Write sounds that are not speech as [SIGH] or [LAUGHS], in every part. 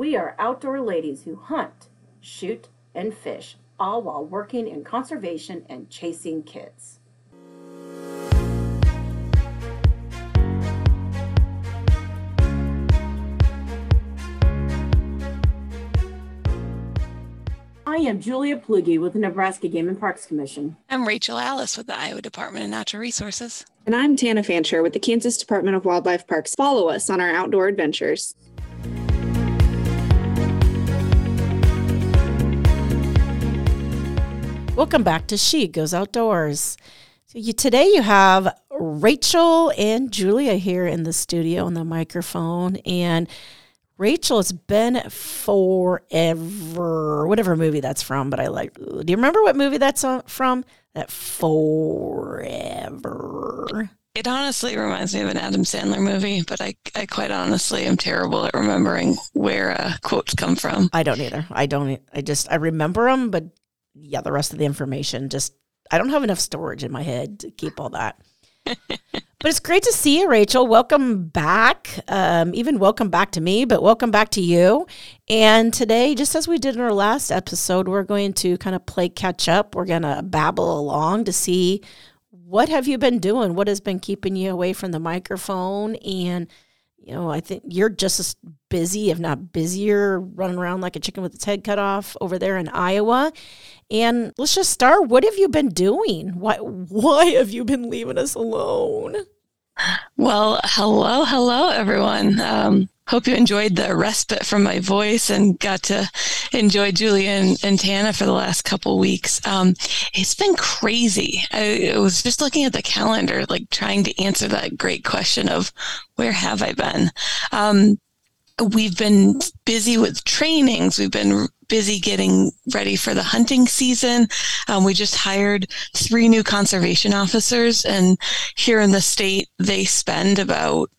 We are outdoor ladies who hunt, shoot, and fish, all while working in conservation and chasing kids. I am Julia Plugge with the Nebraska Game and Parks Commission. I'm Rachel Alice with the Iowa Department of Natural Resources. And I'm Tanna Fanshier with the Kansas Department of Wildlife Parks. Follow us on our outdoor adventures. Welcome back to She Goes Outdoors. So you, today you have Rachel and Julia here in the studio on the microphone. And Rachel, it's been forever, whatever movie that's from, but I like. Do you remember what movie that's from? That forever. It honestly reminds me of an Adam Sandler movie, but I, I quite honestly am terrible at remembering where uh, quotes come from. I don't either. I don't. I just I remember them, but yeah, the rest of the information just I don't have enough storage in my head to keep all that. [LAUGHS] but it's great to see you, Rachel. Welcome back. Um, even welcome back to me, but welcome back to you. And today, just as we did in our last episode, we're going to kind of play catch up. We're going to babble along to see what have you been doing? What has been keeping you away from the microphone? And you know, I think you're just as busy, if not busier, running around like a chicken with its head cut off over there in Iowa. And let's just start. What have you been doing? Why why have you been leaving us alone? Well, hello, hello, everyone. Um, hope you enjoyed the respite from my voice and got to enjoy Julia and, and Tana for the last couple weeks. Um, it's been crazy. I, I, was just looking at the calendar, like trying to answer that great question of where have I been? Um, we've been busy with trainings. We've been busy getting ready for the hunting season. Um, we just hired three new conservation officers, and here in the state, they spend about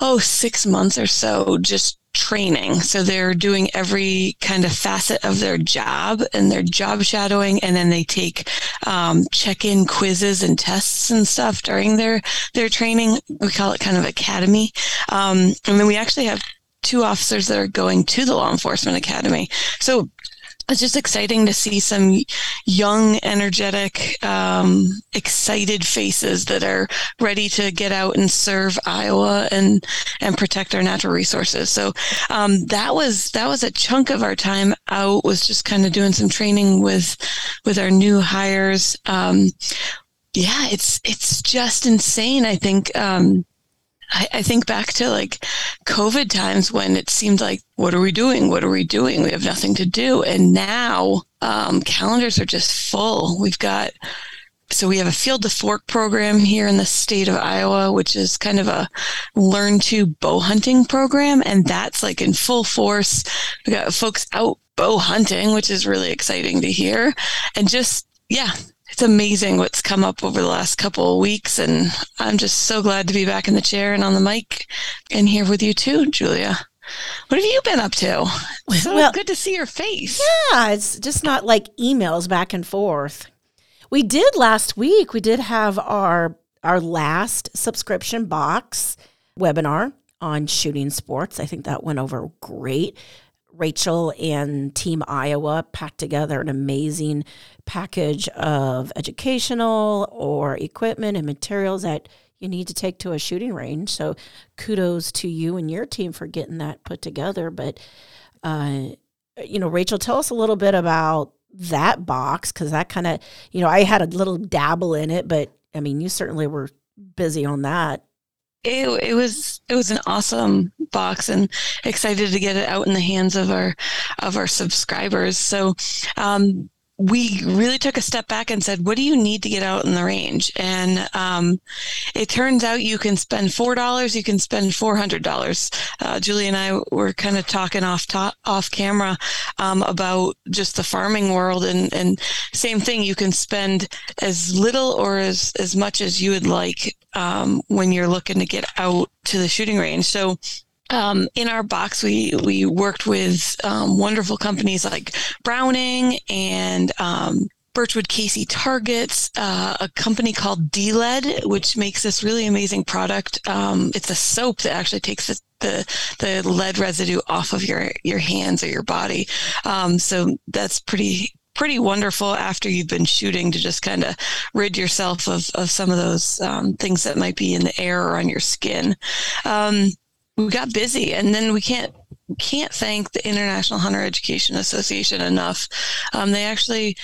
oh, six months or so just training. So they're doing every kind of facet of their job and they're job shadowing. And then they take um, check in quizzes and tests and stuff during their, their training. We call it kind of academy. Um, and then we actually have two officers that are going to the law enforcement academy. So it's just exciting to see some young, energetic, um, excited faces that are ready to get out and serve Iowa and and protect our natural resources. So um, that was that was a chunk of our time out. Was just kind of doing some training with with our new hires. Um, yeah, it's it's just insane. I think um, I, I, think back to like COVID times when it seemed like, what are we doing? What are we doing? We have nothing to do. And now um, calendars are just full. We've got, so we have a field to fork program here in the state of Iowa, which is kind of a learn to bow hunting program. And that's like in full force. We got folks out bow hunting, which is really exciting to hear. And just, yeah, it's amazing what's come up over the last couple of weeks. And I'm just so glad to be back in the chair and on the mic and here with you too, Julia. What have you been up to? So well, good to see your face. Yeah, it's just not like emails back and forth. We did last week. We did have our our last subscription box webinar on shooting sports. I think that went over great. Rachel and Team Iowa packed together an amazing package of educational or equipment and materials that you need to take to a shooting range. So kudos to you and your team for getting that put together. But, uh, you know, Rachel, tell us a little bit about that box because that kind of, you know, I had a little dabble in it, but I mean, you certainly were busy on that it, it was it was an awesome box and excited to get it out in the hands of our of our subscribers. So um, we really took a step back and said, what do you need to get out in the range? And um, it turns out you can spend $4, you can spend $400. Uh, Julie and I were kind of talking off top, off camera um, about just the farming world and, and same thing. You can spend as little or as, as much as you would like um, when you're looking to get out to the shooting range. So um, in our box, we we worked with um, wonderful companies like Browning and um, Birchwood Casey Targets, uh, a company called D-Lead, which makes this really amazing product. Um, it's a soap that actually takes the the the lead residue off of your your hands or your body. Um, so that's pretty pretty wonderful after you've been shooting to just kind of rid yourself of, of some of those um, things that might be in the air or on your skin. Um, we got busy and then we can't can't thank the International Hunter Education Association enough. Um, they actually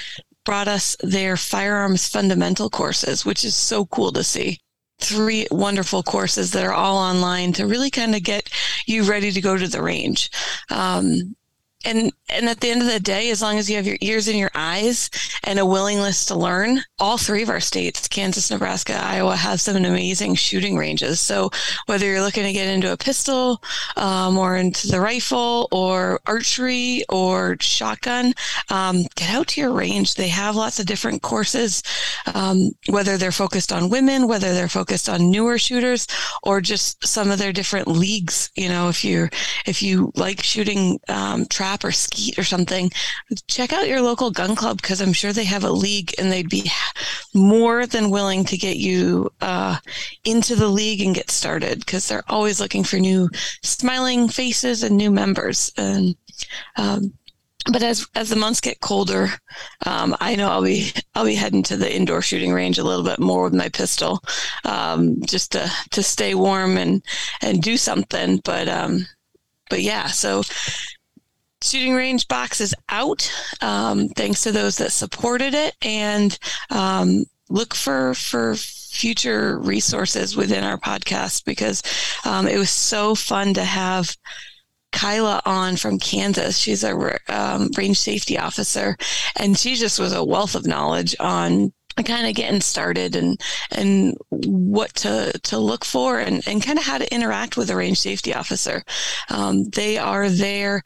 brought us their firearms fundamental courses, which is so cool to see. Three wonderful courses that are all online to really kind of get you ready to go to the range. Um, and and at the end of the day as long as you have your ears and your eyes and a willingness to learn all three of our states kansas nebraska iowa have some amazing shooting ranges. So whether you're looking to get into a pistol um, or into the rifle or archery or shotgun um, get out to your range. They have lots of different courses um, whether they're focused on women whether they're focused on newer shooters or just some of their different leagues. You know if you if you like shooting um, trap or skeet or something, check out your local gun club because I'm sure they have a league and they'd be more than willing to get you uh, into the league and get started because they're always looking for new smiling faces and new members. And um, but as as the months get colder, um, I know I'll be I'll be heading to the indoor shooting range a little bit more with my pistol, um, just to to stay warm and and do something. But um, but yeah, so shooting range box is out um, thanks to those that supported it and um, look for for future resources within our podcast because um, it was so fun to have Kyla on from Kansas. She's a um, range safety officer, and she just was a wealth of knowledge on kind of getting started and and what to to look for and, and kind of how to interact with a range safety officer. Um, they are there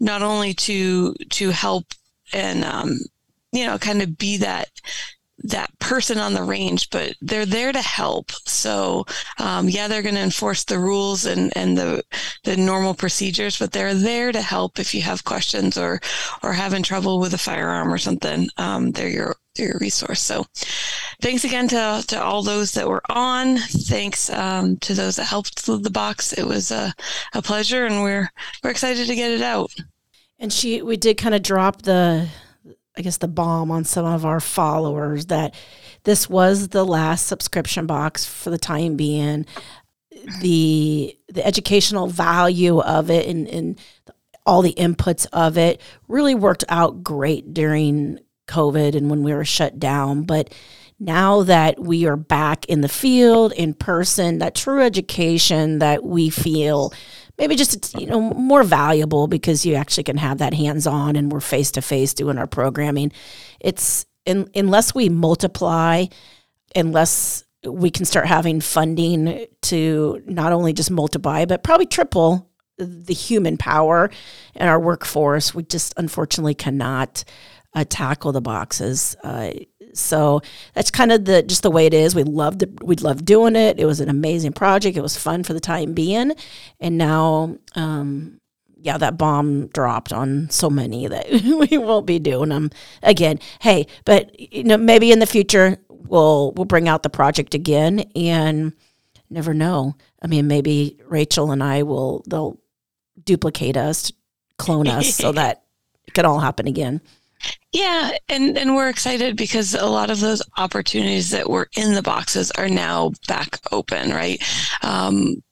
not only to to help and um, you know kind of be that that person on the range, but they're there to help. So, um, yeah, they're going to enforce the rules and, and the the normal procedures, but they're there to help if you have questions or or having trouble with a firearm or something. Um, they're your they're your resource. So, thanks again to to all those that were on. Thanks um, to those that helped the box. It was a, a pleasure, and we're we're excited to get it out. And she, we did kind of drop the I guess the bomb on some of our followers that this was the last subscription box for the time being. The the educational value of it and, and all the inputs of it really worked out great during COVID and when we were shut down. But now that we are back in the field in person, that true education that we feel maybe just you know more valuable because you actually can have that hands on and we're face to face doing our programming. It's in, unless we multiply, unless we can start having funding to not only just multiply but probably triple the human power in our workforce. We just unfortunately cannot uh, tackle the boxes. Uh, so that's kind of the just the way it is. We loved it. we loved doing it. It was an amazing project. It was fun for the time being, and now, um, yeah, that bomb dropped on so many that [LAUGHS] we won't be doing them again. Hey, but you know maybe in the future we'll we'll bring out the project again and never know. I mean, maybe Rachel and I will they'll duplicate us, clone us, so [LAUGHS] that it can all happen again. Yeah, and and we're excited because a lot of those opportunities that were in the boxes are now back open, right? Um,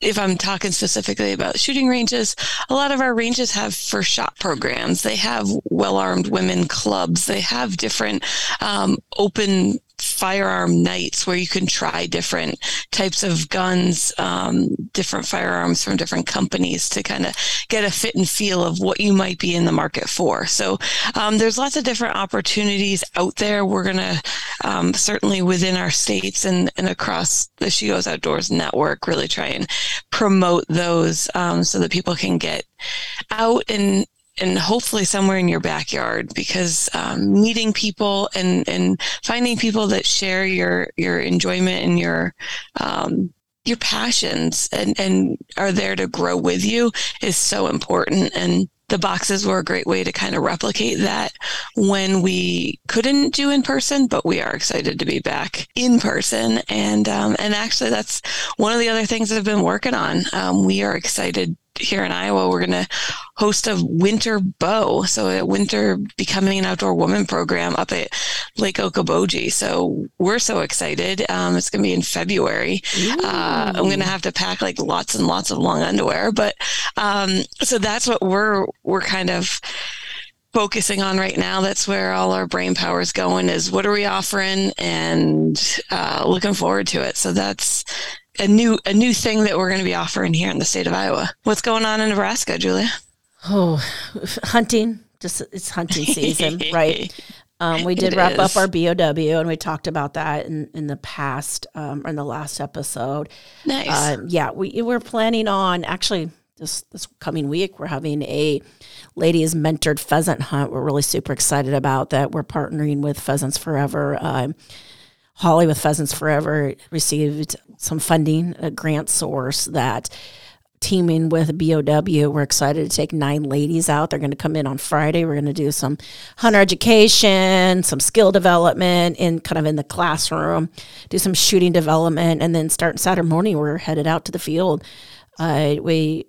if I'm talking specifically about shooting ranges, a lot of our ranges have first shot programs. They have well armed women clubs. They have different um, open firearm nights where you can try different types of guns, um, different firearms from different companies to kind of get a fit and feel of what you might be in the market for. So um, there's lots of different opportunities out there. We're going to um, certainly within our states and, and across the She Goes Outdoors network really try and promote those um, so that people can get out and and hopefully somewhere in your backyard because um, meeting people and and finding people that share your your enjoyment and your um, your passions and and are there to grow with you is so important and the boxes were a great way to kind of replicate that when we couldn't do in person, but we are excited to be back in person. And um, and actually, that's one of the other things I've been working on. Um, we are excited here in Iowa, we're going to host a winter bow. So a winter becoming an outdoor woman program up at Lake Okoboji. So we're so excited. Um, it's going to be in February. Uh, I'm going to have to pack like lots and lots of long underwear, but, um, so that's what we're, we're kind of, focusing on right now. That's where all our brain power is going is what are we offering and uh, looking forward to it. So that's a new a new thing that we're going to be offering here in the state of Iowa. What's going on in Nebraska, Julia? Oh, hunting. Just it's hunting season, [LAUGHS] right? Um, we did It wrap up our BOW, and we talked about that in, in the past, um, in the last episode. Nice. Uh, yeah, we we're planning on actually this this coming week. We're having a ladies mentored pheasant hunt. We're really super excited about that. We're partnering with Pheasants Forever. Um, Holly with Pheasants Forever received some funding, a grant source that teaming with BOW. We're excited to take nine ladies out. They're going to come in on Friday. We're going to do some hunter education, some skill development in kind of in the classroom, do some shooting development, and then start Saturday morning. We're headed out to the field. Uh, we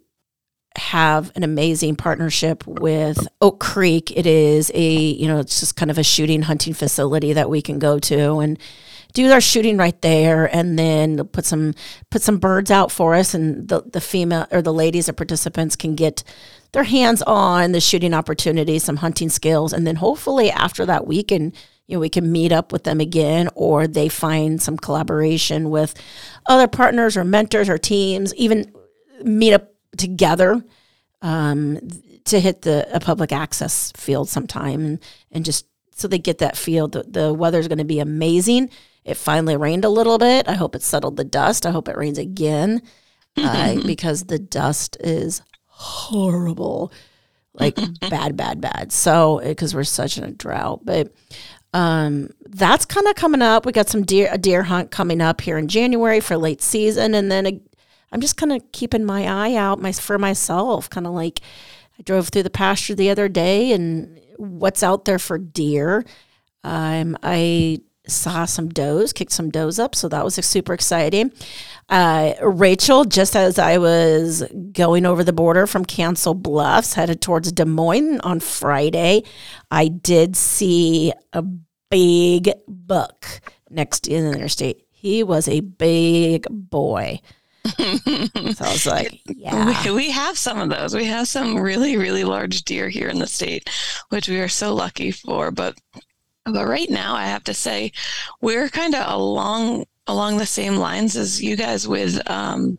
have an amazing partnership with Oak Creek. It is a, you know, it's just kind of a shooting hunting facility that we can go to and do our shooting right there and then put some put some birds out for us and the, the female or the ladies or participants can get their hands on the shooting opportunities, some hunting skills, and then hopefully after that weekend, you know, we can meet up with them again or they find some collaboration with other partners or mentors or teams, even meet up together um, to hit the a public access field sometime and, and just so they get that feel. The, the is going to be amazing. It finally rained a little bit. I hope it settled the dust. I hope it rains again uh, [LAUGHS] because the dust is horrible, like [LAUGHS] bad, bad, bad. So because we're such in a drought, but um, that's kind of coming up. We got some deer a deer hunt coming up here in January for late season, and then I'm just kind of keeping my eye out my for myself. Kind of like I drove through the pasture the other day, and what's out there for deer. Um, I saw some does, kicked some does up, so that was super exciting. Uh, Rachel, just as I was going over the border from Council Bluffs, headed towards Des Moines on Friday, I did see a big buck next to the interstate. He was a big boy. so I was [LAUGHS] like, yeah. We, we have some of those. We have some really, really large deer here in the state, which we are so lucky for. But but right now, I have to say, we're kind of along along the same lines as you guys with um,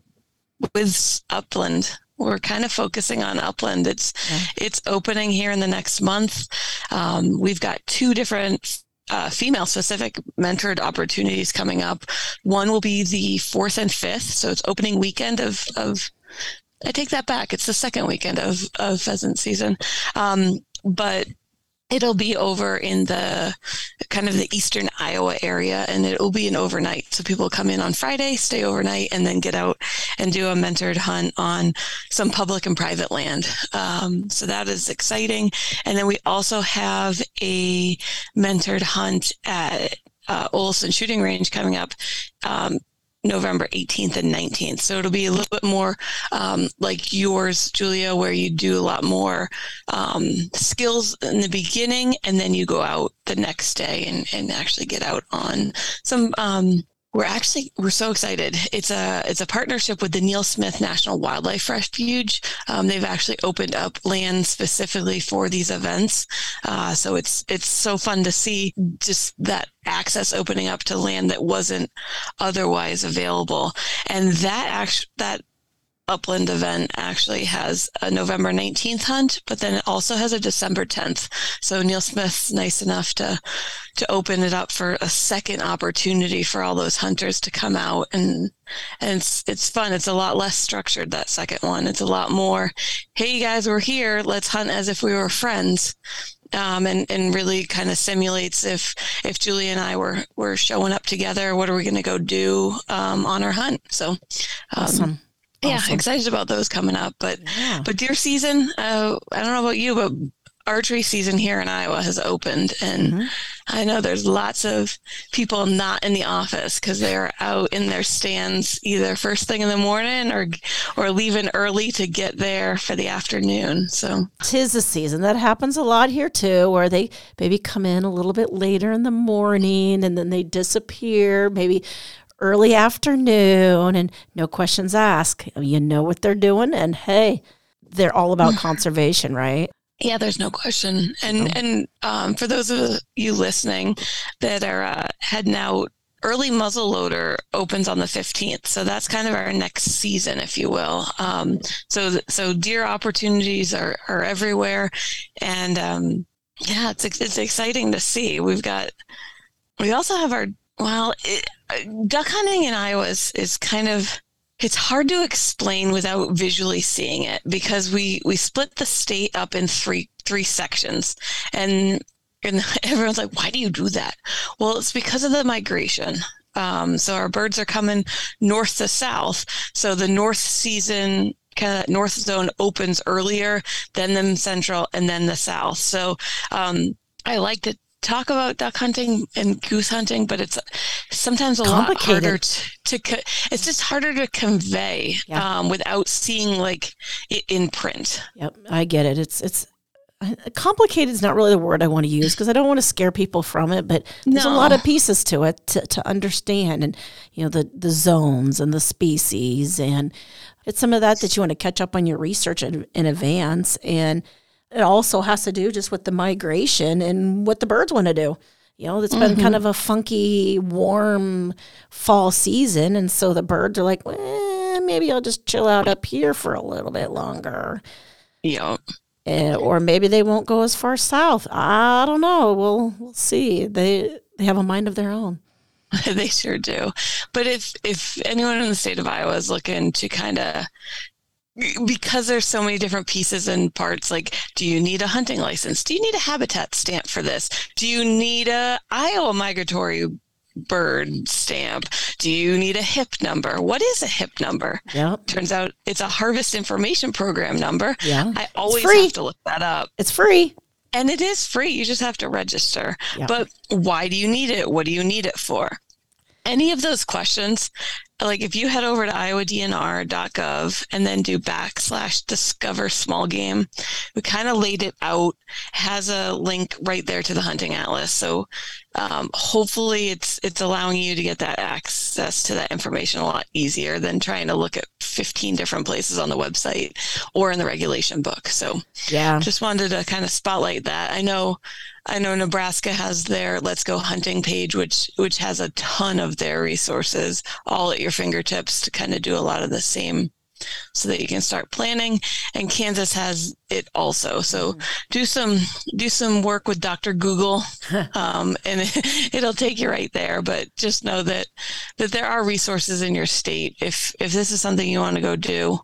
with Upland. We're kind of focusing on Upland. It's it's opening here in the next month. Um, we've got two different uh, female specific mentored opportunities coming up. One will be the fourth and fifth, so it's opening weekend of of. I take that back. It's the second weekend of of pheasant season, um, but it'll be over in the kind of the eastern Iowa area, and it'll be an overnight. So people come in on Friday, stay overnight, and then get out and do a mentored hunt on some public and private land. Um, so that is exciting. And then we also have a mentored hunt at uh, Olson Shooting Range coming up. Um, November 18th and 19th. So it'll be a little bit more um, like yours, Julia, where you do a lot more um, skills in the beginning and then you go out the next day and, and actually get out on some. Um, we're actually we're so excited. It's a it's a partnership with the Neal Smith National Wildlife Refuge. Um, they've actually opened up land specifically for these events. Uh, so it's it's so fun to see just that access opening up to land that wasn't otherwise available. And that actually that upland event actually has a November 19th hunt, but then it also has a December 10th. So Neal Smith's nice enough to to open it up for a second opportunity for all those hunters to come out and and it's it's fun. It's a lot less structured that second one. It's a lot more, hey you guys, we're here. Let's hunt as if we were friends. Um, and and really kind of simulates if if Julie and I were were showing up together, what are we going to go do um, on our hunt? So, um, Awesome. Yeah, excited about those coming up. But Yeah. but deer season, uh, I don't know about you, but archery season here in Iowa has opened, and Mhm. I know there's lots of people not in the office because they're out in their stands either first thing in the morning or or leaving early to get there for the afternoon. So Tis the season. That happens a lot here too, where they maybe come in a little bit later in the morning and then they disappear, maybe early afternoon, and no questions asked. You know what they're doing, and hey, they're all about [LAUGHS] conservation, right? Yeah, there's no question. And and um, for those of you listening that are uh, heading out, early muzzleloader opens on the 15th, so that's kind of our next season, if you will. Um, so so deer opportunities are are everywhere, and um, yeah, it's it's exciting to see. We've got we also have our well, it, uh, duck hunting in Iowa is, is kind of it's hard to explain without visually seeing it because we we split the state up in three three sections. And and [LAUGHS] everyone's like why do you do that? Well it's because of the migration. Um, so our birds are coming north to south. So the north season kind of north zone opens earlier than the central and then the south. So um, i like to talk about duck hunting and goose hunting but it's sometimes a lot harder to, to it's just harder to convey Yeah. um, without seeing like it in print Yep, I get it. It's it's uh, complicated is not really the word I want to use because I don't want to scare people from it, but there's a lot of pieces to it to, to understand and you know the the zones and the species and it's some of that that you want to catch up on your research in, in advance and it also has to do just with the migration and what the birds want to do. You know, it's been kind of a funky, warm fall season, and so the birds are like, eh, maybe I'll just chill out up here for a little bit longer. you know Eh, or maybe they won't go as far south. I don't know. We'll we'll see. They they have a mind of their own. [LAUGHS] they sure do. But if if anyone in the state of Iowa is looking to kind of because there's so many different pieces and parts like do you need a hunting license do you need a habitat stamp for this do you need a iowa migratory bird stamp do you need a hip number what is a hip number yeah turns out it's a harvest information program number Yeah. i always have to look that up It's free. and it is free. You just have to register. Yeah. But why do you need it? What do you need it for? Any of those questions, like if you head over to iowadnr.gov and then do backslash discover small game, we kind of laid it out, has a link right there to the hunting atlas. So um, hopefully it's it's allowing you to get that access to that information a lot easier than trying to look at 15 different places on the website or in the regulation book. So Yeah. just wanted to kind of spotlight that. I know I know Nebraska has their Let's Go Hunting page which which has a ton of their resources all at your fingertips to kind of do a lot of the same so that you can start planning and Kansas has it also. So do some do some work with Dr. Google [LAUGHS] um, and [LAUGHS] it'll take you right there but just know that that there are resources in your state if if this is something you want to go do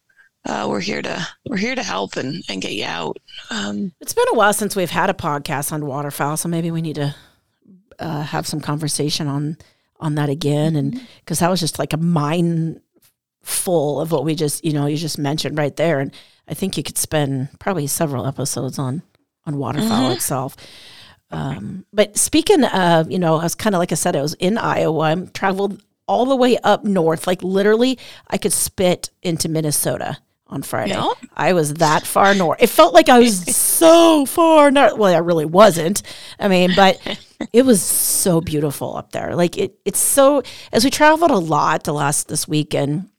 uh, we're here to we're here to help and, and get you out. Um, It's been a while since we've had a podcast on waterfowl, so maybe we need to uh, have some conversation on on that again, and because that was just like a mind full of what we just you know you just mentioned right there, and I think you could spend probably several episodes on on waterfowl Mhm. itself. Um, but speaking of, you know, I was kind of like I said, I was in Iowa. I traveled all the way up north, like literally, I could spit into Minnesota on Friday. Yeah. I was that far north. It felt like I was [LAUGHS] so far north. Well, I really wasn't. I mean, but [LAUGHS] it was so beautiful up there. Like it, it's so. As we traveled a lot the last this weekend,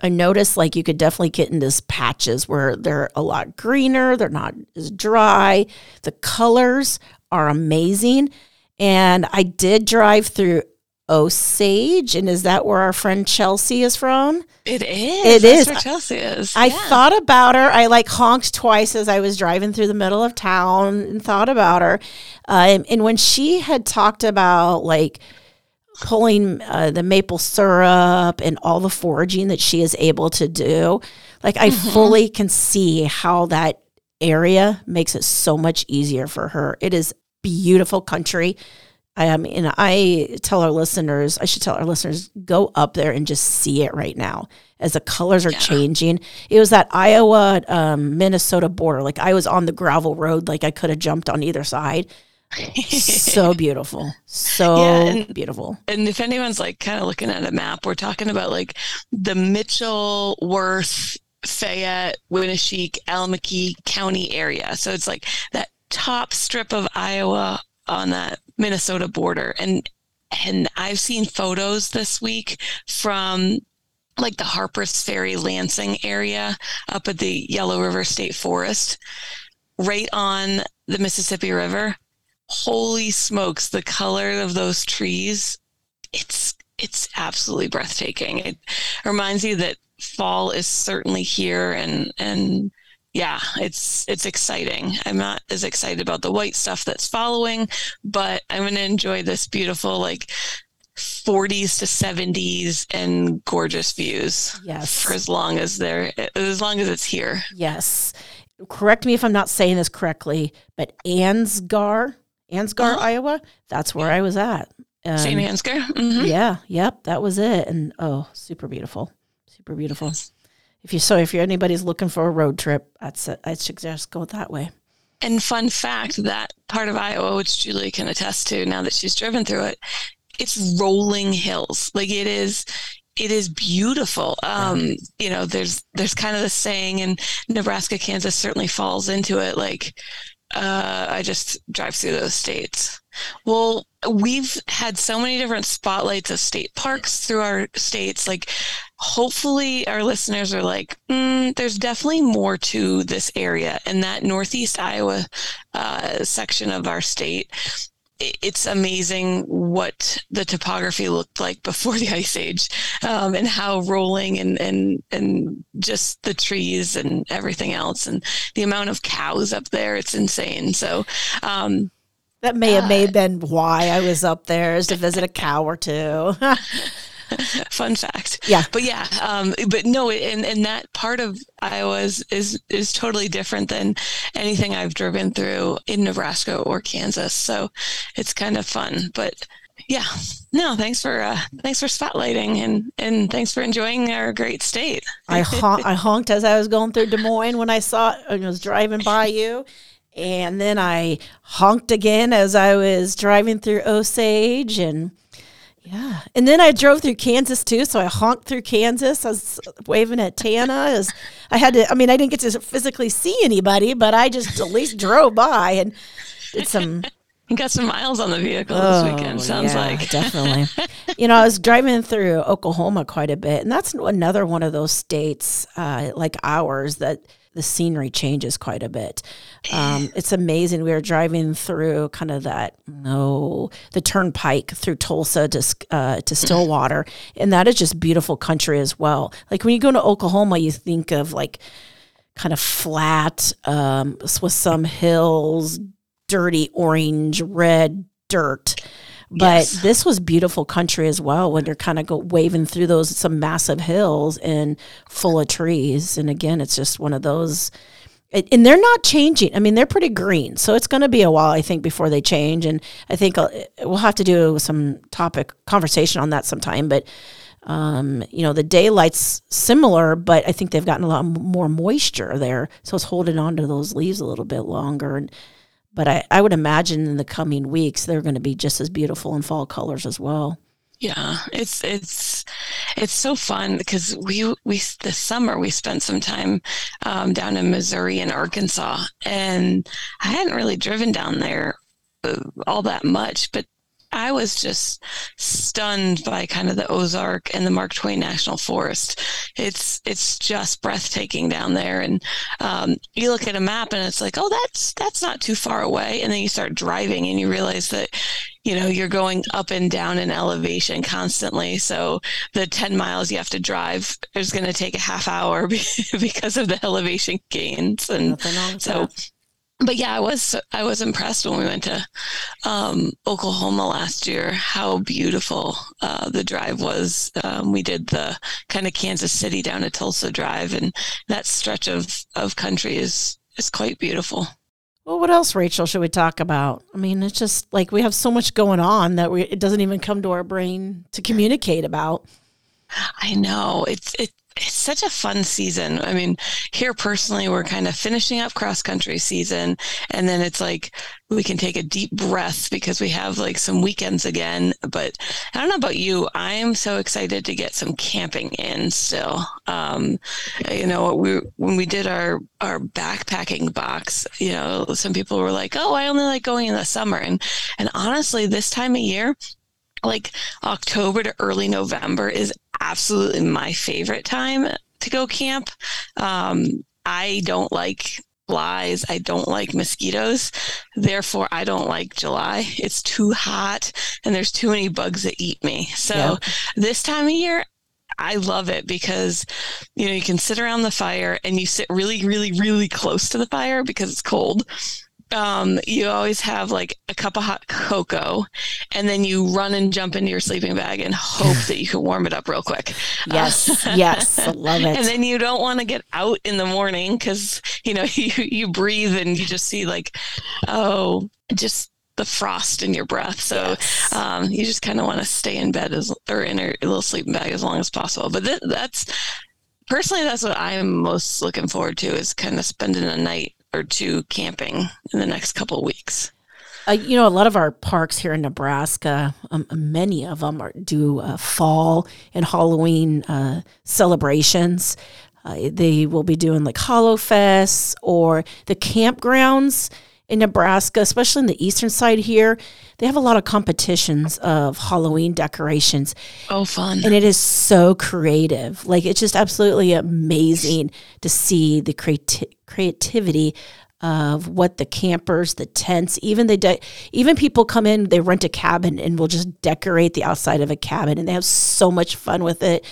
I noticed like you could definitely get in these patches where they're a lot greener. They're not as dry. The colors are amazing, and I did drive through Osage, and is that where our friend Chelsea is from? it is. It That's is. where Chelsea is. I Yeah. thought about her. I like honked twice as I was driving through the middle of town and thought about her. Uh, and, and when she had talked about like pulling uh, the maple syrup and all the foraging that she is able to do, like I fully can see how that area makes it so much easier for her. It is beautiful country. I mean, I tell our listeners, I should tell our listeners, go up there and just see it right now as the colors are yeah. changing. It was that Iowa um, Minnesota border. Like I was on the gravel road, like I could have jumped on either side. So [LAUGHS] beautiful. So yeah, and, beautiful. And if anyone's like kind of looking at a map, we're talking about like the Mitchell, Worth, Fayette, Winneshiek, Allamakee County area. So it's like that top strip of Iowa on that Minnesota border. And and I've seen photos this week from like the Harper's Ferry Lansing area up at the Yellow River State Forest, right on the Mississippi River. Holy smokes, the color of those trees, it's it's absolutely breathtaking. It reminds you that fall is certainly here and and yeah, it's it's exciting. I'm not as excited about the white stuff that's following, but I'm going to enjoy this beautiful like 40s to 70s and gorgeous views. Yes. For as long as they're as long as it's here. Yes. Correct me if I'm not saying this correctly, but Ansgar, Ansgar, uh-huh. Iowa, that's where I was at. Um, St. Ansgar. Mm-hmm. Yeah, yep, that was it. And oh, super beautiful. Super beautiful. Yes if you so if you're anybody's looking for a road trip, that's it. I suggest go that way. And fun fact, that part of Iowa, which Julie can attest to now that she's driven through it, it's rolling hills. Like it is it is beautiful. Um, you know, there's there's kind of the saying and Nebraska, Kansas certainly falls into it. Like uh, I just drive through those states. Well, we've had so many different spotlights of state parks through our states. Like, hopefully, our listeners are like, mm, there's definitely more to this area. And that Northeast Iowa uh, section of our state, it's amazing what the topography looked like before [LAUGHS] the ice age um, and how rolling and, and and just the trees and everything else and the amount of cows up there it's insane so um, that may have, may have been why I was up there is to visit a cow or two. [LAUGHS] [LAUGHS] Fun fact. Yeah. But yeah, um, but no, and, and that part of Iowa is, is, totally different than anything I've driven through in Nebraska or Kansas. So it's kind of fun, but yeah, no, thanks for, uh, thanks for spotlighting and, and thanks for enjoying our great state. I, hon- I honked as I was going through Des Moines when I saw and was driving by you and then I honked again as I was driving through Osage and yeah. And then I drove through Kansas too. So I honked through Kansas. I was waving at Tanna as I had to, I mean, I didn't get to physically see anybody, but I just at least drove by and did some. You [LAUGHS] got some miles on the vehicle oh, this weekend, sounds yeah, like. definitely. [LAUGHS] you know, I was driving through Oklahoma quite a bit. And that's another one of those states uh, like ours that the scenery changes quite a bit. Um, it's amazing. We were driving through kind of that no the turnpike through Tulsa to uh, to Stillwater, and that is just beautiful country as well. Like when you go to Oklahoma, you think of like kind of flat um, with some hills, dirty orange red dirt but yes. this was beautiful country as well when you're kind of go waving through those some massive hills and full of trees. And again, it's just one of those. and they're not changing. I mean, they're pretty green, so it's going to be a while, I think, before they change. And I think uh, we'll have to do some topic conversation on that sometime. But um, you know, the daylight's similar, but I think they've gotten a lot more moisture there, so it's holding on to those leaves a little bit longer. And but I, I would imagine in the coming weeks they're going to be just as beautiful in fall colors as well. Yeah, it's it's it's so fun because we we this summer we spent some time um, down in Missouri and Arkansas, and I hadn't really driven down there uh, all that much, but I was just stunned by kind of the Ozark and the Mark Twain National Forest. It's it's just breathtaking down there, and um, you look at a map and it's like, oh, that's that's not too far away, and then you start driving and you realize that you know you're going up and down in elevation constantly. So the 10 miles you have to drive is going to take a half hour [LAUGHS] because of the elevation gains. And so that but yeah, I was I was impressed when we went to um, Oklahoma last year. How beautiful uh, the drive was. Um, we did the kind of Kansas City down to Tulsa drive, and that stretch of of country is is quite beautiful. Well, what else, Rachel, should we talk about? I mean, it's just like we have so much going on that we, it doesn't even come to our brain to communicate about. I know it's it, it's such a fun season. I mean, here personally, we're kind of finishing up cross country season, and then it's like we can take a deep breath because we have like some weekends again. But I don't know about you, I am so excited to get some camping in still. Um, you know, we when we did our our backpacking box, you know, some people were like, "Oh, I only like going in the summer," and and honestly, this time of year like October to early November is absolutely my favorite time to go camp. Um, I don't like flies. I don't like mosquitoes. Therefore, I don't like July. It's too hot and there's too many bugs that eat me. So yeah. this time of year, I love it because you know you can sit around the fire and you sit really, really, really close to the fire because it's cold um, you always have like a cup of hot cocoa, and then you run and jump into your sleeping bag and hope that you can warm it up real quick. Yes, [LAUGHS] uh, yes, I love [LAUGHS] it. And then you don't want to get out in the morning because you know [LAUGHS] you you breathe and you just see like, oh, just the frost in your breath. So yes. um, you just kind of want to stay in bed as or in a little sleeping bag as long as possible. But th- that's personally that's what I'm most looking forward to is kind of spending a night or two camping in the next couple weeks. Uh, you know, a lot of our parks here in Nebraska, um, many of them are, do uh, fall and Halloween uh, celebrations. Uh, they will be doing like Hollow or the campgrounds in Nebraska, especially in the eastern side here. They have a lot of competitions of Halloween decorations. Oh, fun. And it is so creative. Like, it's just absolutely amazing to see the creati- creativity of what the campers, the tents, even they de- even people come in, they rent a cabin and will just decorate the outside of a cabin, and they have so much fun with it.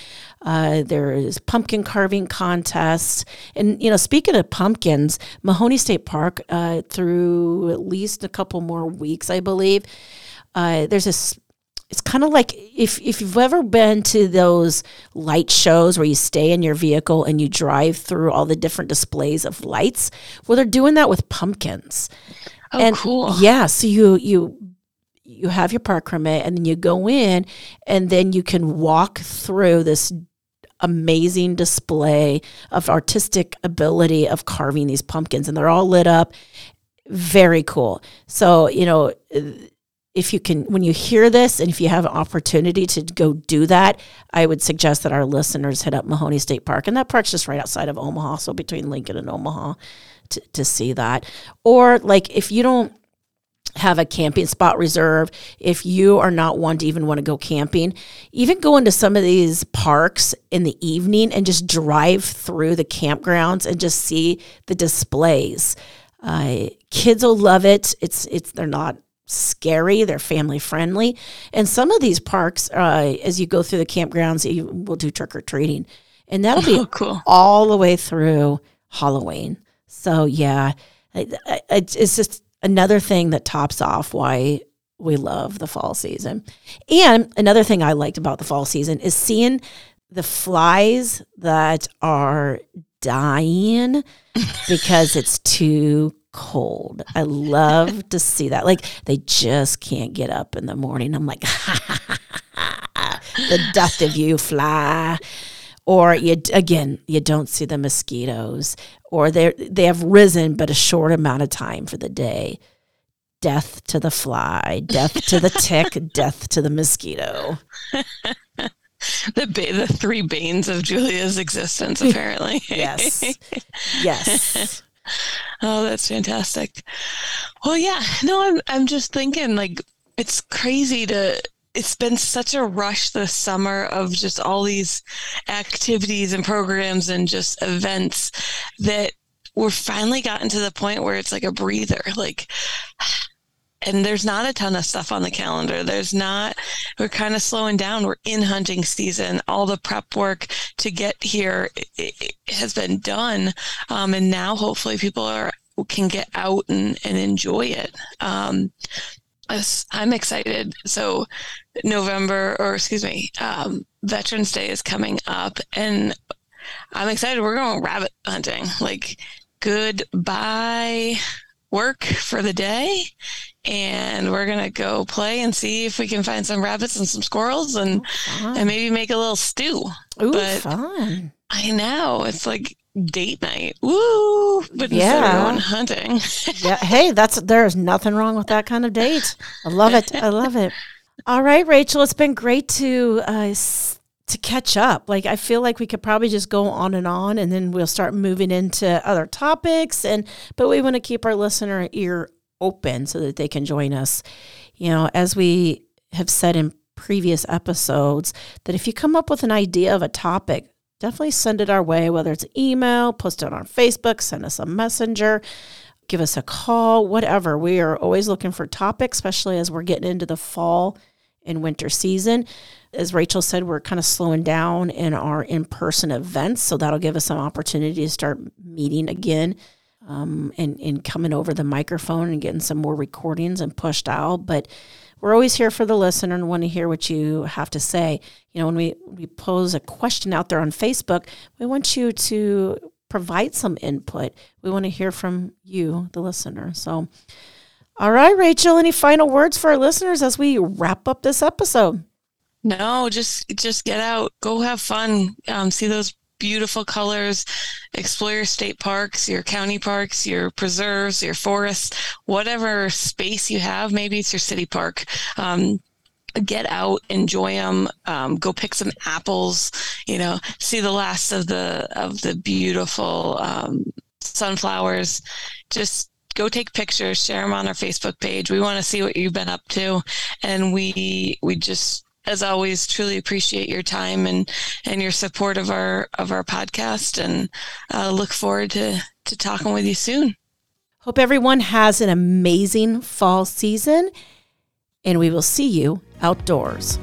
Uh, there is pumpkin carving contests, and you know, speaking of pumpkins, Mahoney State Park, uh, through at least a couple more weeks, I believe, uh, there's this it's kind of like if if you've ever been to those light shows where you stay in your vehicle and you drive through all the different displays of lights. Well, they're doing that with pumpkins. Oh, and cool. Yeah, so you you you have your park permit and then you go in and then you can walk through this amazing display of artistic ability of carving these pumpkins and they're all lit up very cool so you know if you can, when you hear this and if you have an opportunity to go do that, I would suggest that our listeners head up Mahoney State Park. And that park's just right outside of Omaha, so between Lincoln and Omaha to, to see that. Or like if you don't have a camping spot reserved, if you are not one to even want to go camping, even go into some of these parks in the evening and just drive through the campgrounds and just see the displays. Uh, kids will love it. It's it's they're not scary. They're family friendly. And some of these parks, uh, as you go through the campgrounds, you will do trick or treating. And that'll be [LAUGHS] oh, cool. all the way through Halloween. So, yeah, it's just another thing that tops off why we love the fall season. And another thing I liked about the fall season is seeing the flies that are dying [LAUGHS] because it's too cold. I love to see that. Like they just can't get up in the morning. I'm like, [LAUGHS] the dust of you, fly. Or you again, you don't see the mosquitoes, or they they have risen but a short amount of time for the day. Death to the fly, death to the tick, [LAUGHS] death to the mosquito. the ba- the three banes of Julia's existence, apparently. [LAUGHS] yes, yes. [LAUGHS] Oh, that's fantastic. Well, yeah. No, I'm I'm just thinking like it's crazy to it's been such a rush this summer of just all these activities and programs and just events that we're finally gotten to the point where it's like a breather like and there's not a ton of stuff on the calendar. There's not, we're kind of slowing down. We're in hunting season. All the prep work to get here has been done. Um, and now hopefully people are, can get out and, and enjoy it. Um, I'm excited. So November, or excuse me, um, Veterans Day is coming up and I'm excited. We're going rabbit hunting. Like goodbye work for the day and we're gonna go play and see if we can find some rabbits and some squirrels and Fun. and maybe make a little stew. Ooh, but- fun. I know it's like date night, woo! But Yeah. going hunting, [LAUGHS] Yeah. Hey, that's there's nothing wrong with that kind of date. I love it. I love it. All right, Rachel, it's been great to uh, s- to catch up. Like I feel like we could probably just go on and on, and then we'll start moving into other topics. And but we want to keep our listener ear open so that they can join us. You know, as we have said in previous episodes, that if you come up with an idea of a topic, definitely send it our way. Whether it's email, post it on Facebook, send us a messenger give us a call, whatever. We are always looking for topics, especially as we're getting into the fall and winter season. As Rachel said, we're kind of slowing down in our in person events. So that'll give us some opportunity to start meeting again um, and, and coming over the microphone and getting some more recordings and pushed out. But we're always here for the listener and want to hear what you have to say. You know, when we, we pose a question out there on Facebook, we want you to provide some input. We want to hear from you, the listener. So, all right, Rachel, any final words for our listeners as we wrap up this episode? no, just just get out, go have fun, um, see those beautiful colors, explore your state parks, your county parks, your preserves, your forests, whatever space you have. Maybe it's your city park. Um, get out, enjoy them, um, go pick some apples, you know, see the last of the of the beautiful um, sunflowers. Just go take pictures, share them on our Facebook page. We want to see what you've been up to, and we we just as always truly appreciate your time and and your support of our of our podcast and uh, look forward to to talking with you soon. Hope everyone has an amazing fall season, and we will see you outdoors.